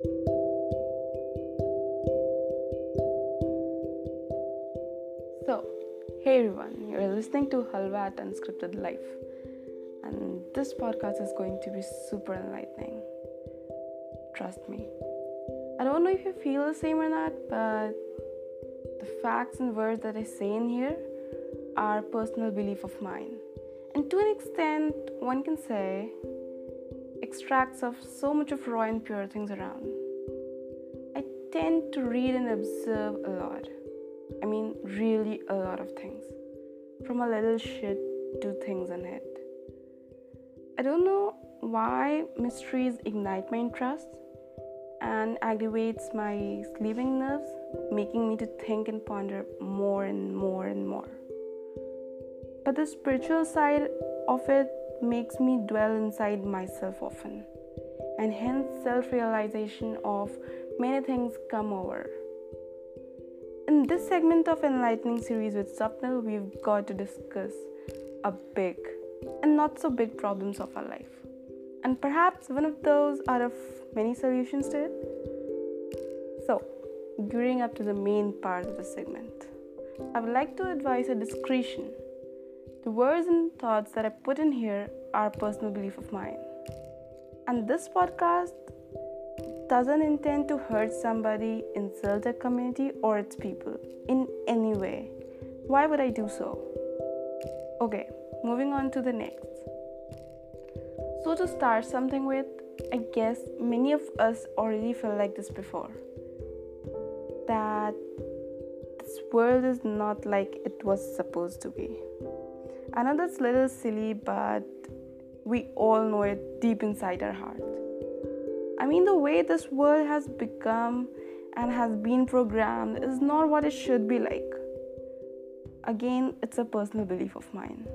So, hey everyone, you're listening to Halwa at Unscripted Life, and this podcast is going to be super enlightening. Trust me. I don't know if you feel the same or not, but the facts and words that I say in here are personal belief of mine. And to an extent, one can say extracts of so much of raw and pure things around. I tend to read and observe a lot. I mean, really a lot of things. From a little shit to things in it. I don't know why mysteries ignite my interest and aggravates my sleeping nerves, making me to think and ponder more and more and more. But the spiritual side of it makes me dwell inside myself often, and hence self realization of many things come over. In this segment of Enlightening series with Swapnil, we've got to discuss a big and not so big problems of our life. And perhaps one of those out of many solutions to it. So, gearing up to the main part of the segment, I would like to advise a discretion. The words and thoughts that I put in here are personal belief of mine. And this podcast doesn't intend to hurt somebody, insult a community or its people in any way. Why would I do so? Okay, moving on to the next. So, to start something with, I guess many of us already felt like this before. That this world is not like it was supposed to be. I know that's a little silly, but we all know it deep inside our heart. I mean, the way this world has become and has been programmed is not what it should be like. Again, it's a personal belief of mine.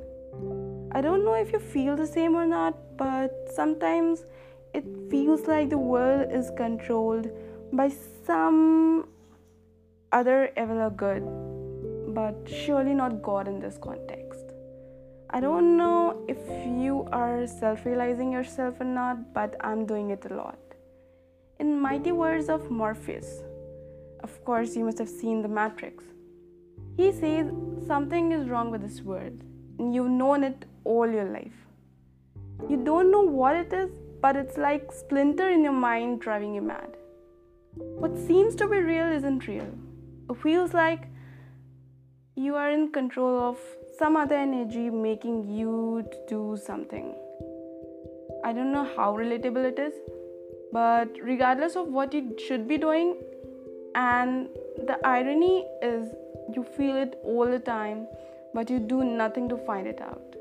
I don't know if you feel the same or not, but sometimes it feels like the world is controlled by some other evil or good, but surely not God in this context. I don't know if you are self realizing yourself or not, but I'm doing it a lot. In mighty words of Morpheus, of course, you must have seen The Matrix. He says something is wrong with this world, and you've known it all your life. You don't know what it is, but it's like splinter in your mind driving you mad. What seems to be real isn't real. It feels like you are in control of some other energy making you do something. I don't know how relatable it is, but regardless of what you should be doing, and the irony is you feel it all the time, but you do nothing to find it out.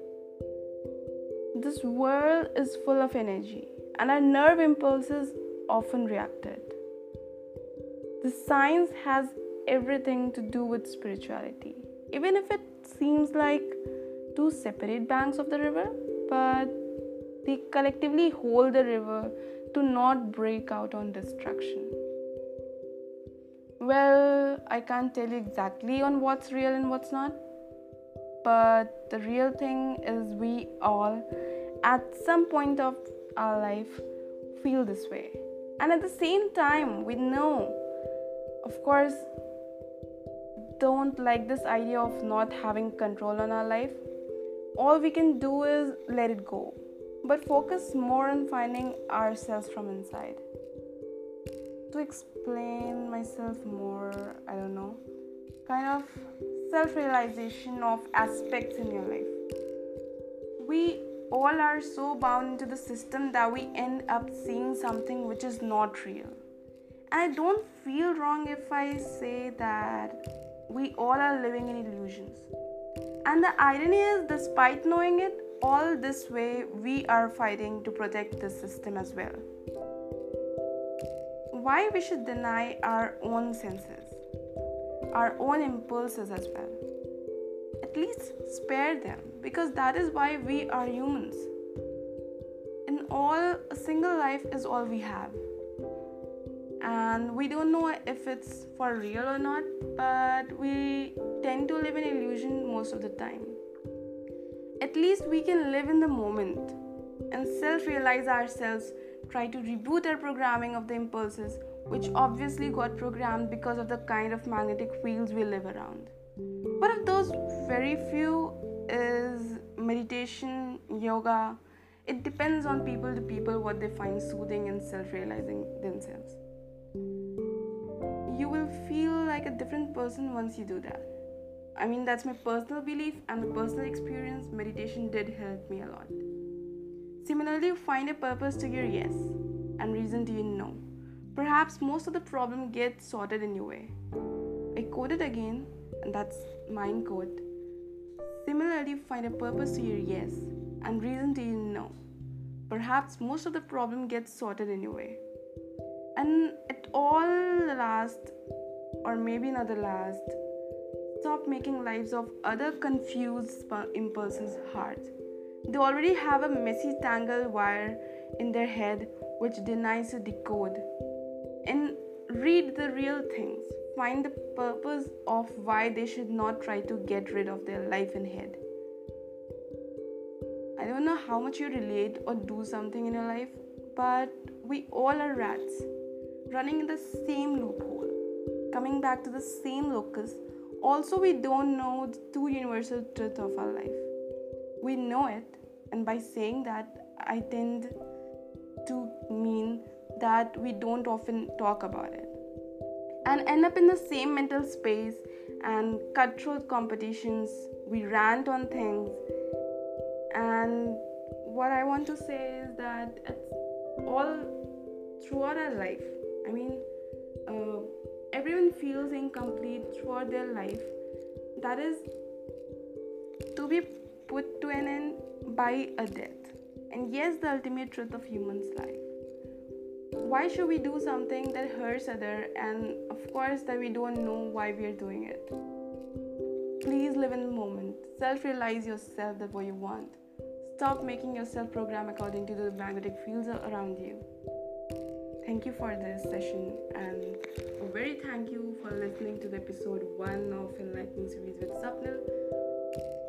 This world is full of energy, and our nerve impulses often reacted. The science has everything to do with spirituality, even if it seems like two separate banks of the river, but they collectively hold the river to not break out on destruction. Well, I can't tell you exactly on what's real and what's not, but the real thing is we all at some point of our life feel this way. And at the same time, we know, of course, don't like this idea of not having control on our life. All we can do is let it go, but focus more on finding ourselves from inside. To explain myself more, I don't know, kind of self realization of aspects in your life. We all are so bound into the system that we end up seeing something which is not real. And I don't feel wrong if I say that we all are living in illusions. And the irony is, despite knowing it, all this way we are fighting to protect the system as well. Why we should deny our own senses, our own impulses as well at least spare them because that is why we are humans. In all, a single life is all we have. And we don't know if it's for real or not, but we tend to live in illusion most of the time. At least we can live in the moment and self realize ourselves try to reboot our programming of the impulses, which obviously got programmed because of the kind of magnetic fields we live around. One of those very few is meditation, yoga. It depends on people to people what they find soothing and self realizing themselves. Like a different person once you do that. I mean, that's my personal belief and my personal experience. Meditation did help me a lot. Similarly, find a purpose to your yes and reason to your no. Perhaps most of the problem gets sorted in your way. I quote it again, and that's mine quote. Similarly, find a purpose to your yes and reason to your no. Perhaps most of the problem gets sorted in your way. And at all last, or maybe not the last, stop making lives of other confused impulses hard. They already have a messy tangled wire in their head which denies to decode. And read the real things. Find the purpose of why they should not try to get rid of their life and head. I don't know how much you relate or do something in your life, but we all are rats, running in the same loophole, coming back to the same locus also, we don't know the two universal truths of our life. We know it, and by saying that, I tend to mean that we don't often talk about it and end up in the same mental space and cutthroat competitions. We rant on things, and what I want to say is that it's all throughout our life. I mean, uh, everyone feels incomplete throughout their life. That is to be put to an end by a death. And yes the ultimate truth of human's life why should we do something that hurts other? And of course that we don't know why we are doing it. Please live in the moment. Self realize yourself that what you want. Stop making yourself program according to the magnetic fields around you. Thank you for this session and very thank you for listening to the episode one of Enlightening Series with Swapnil.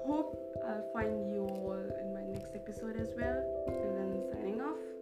Hope I'll find you all in my next episode as well. Till then, signing off.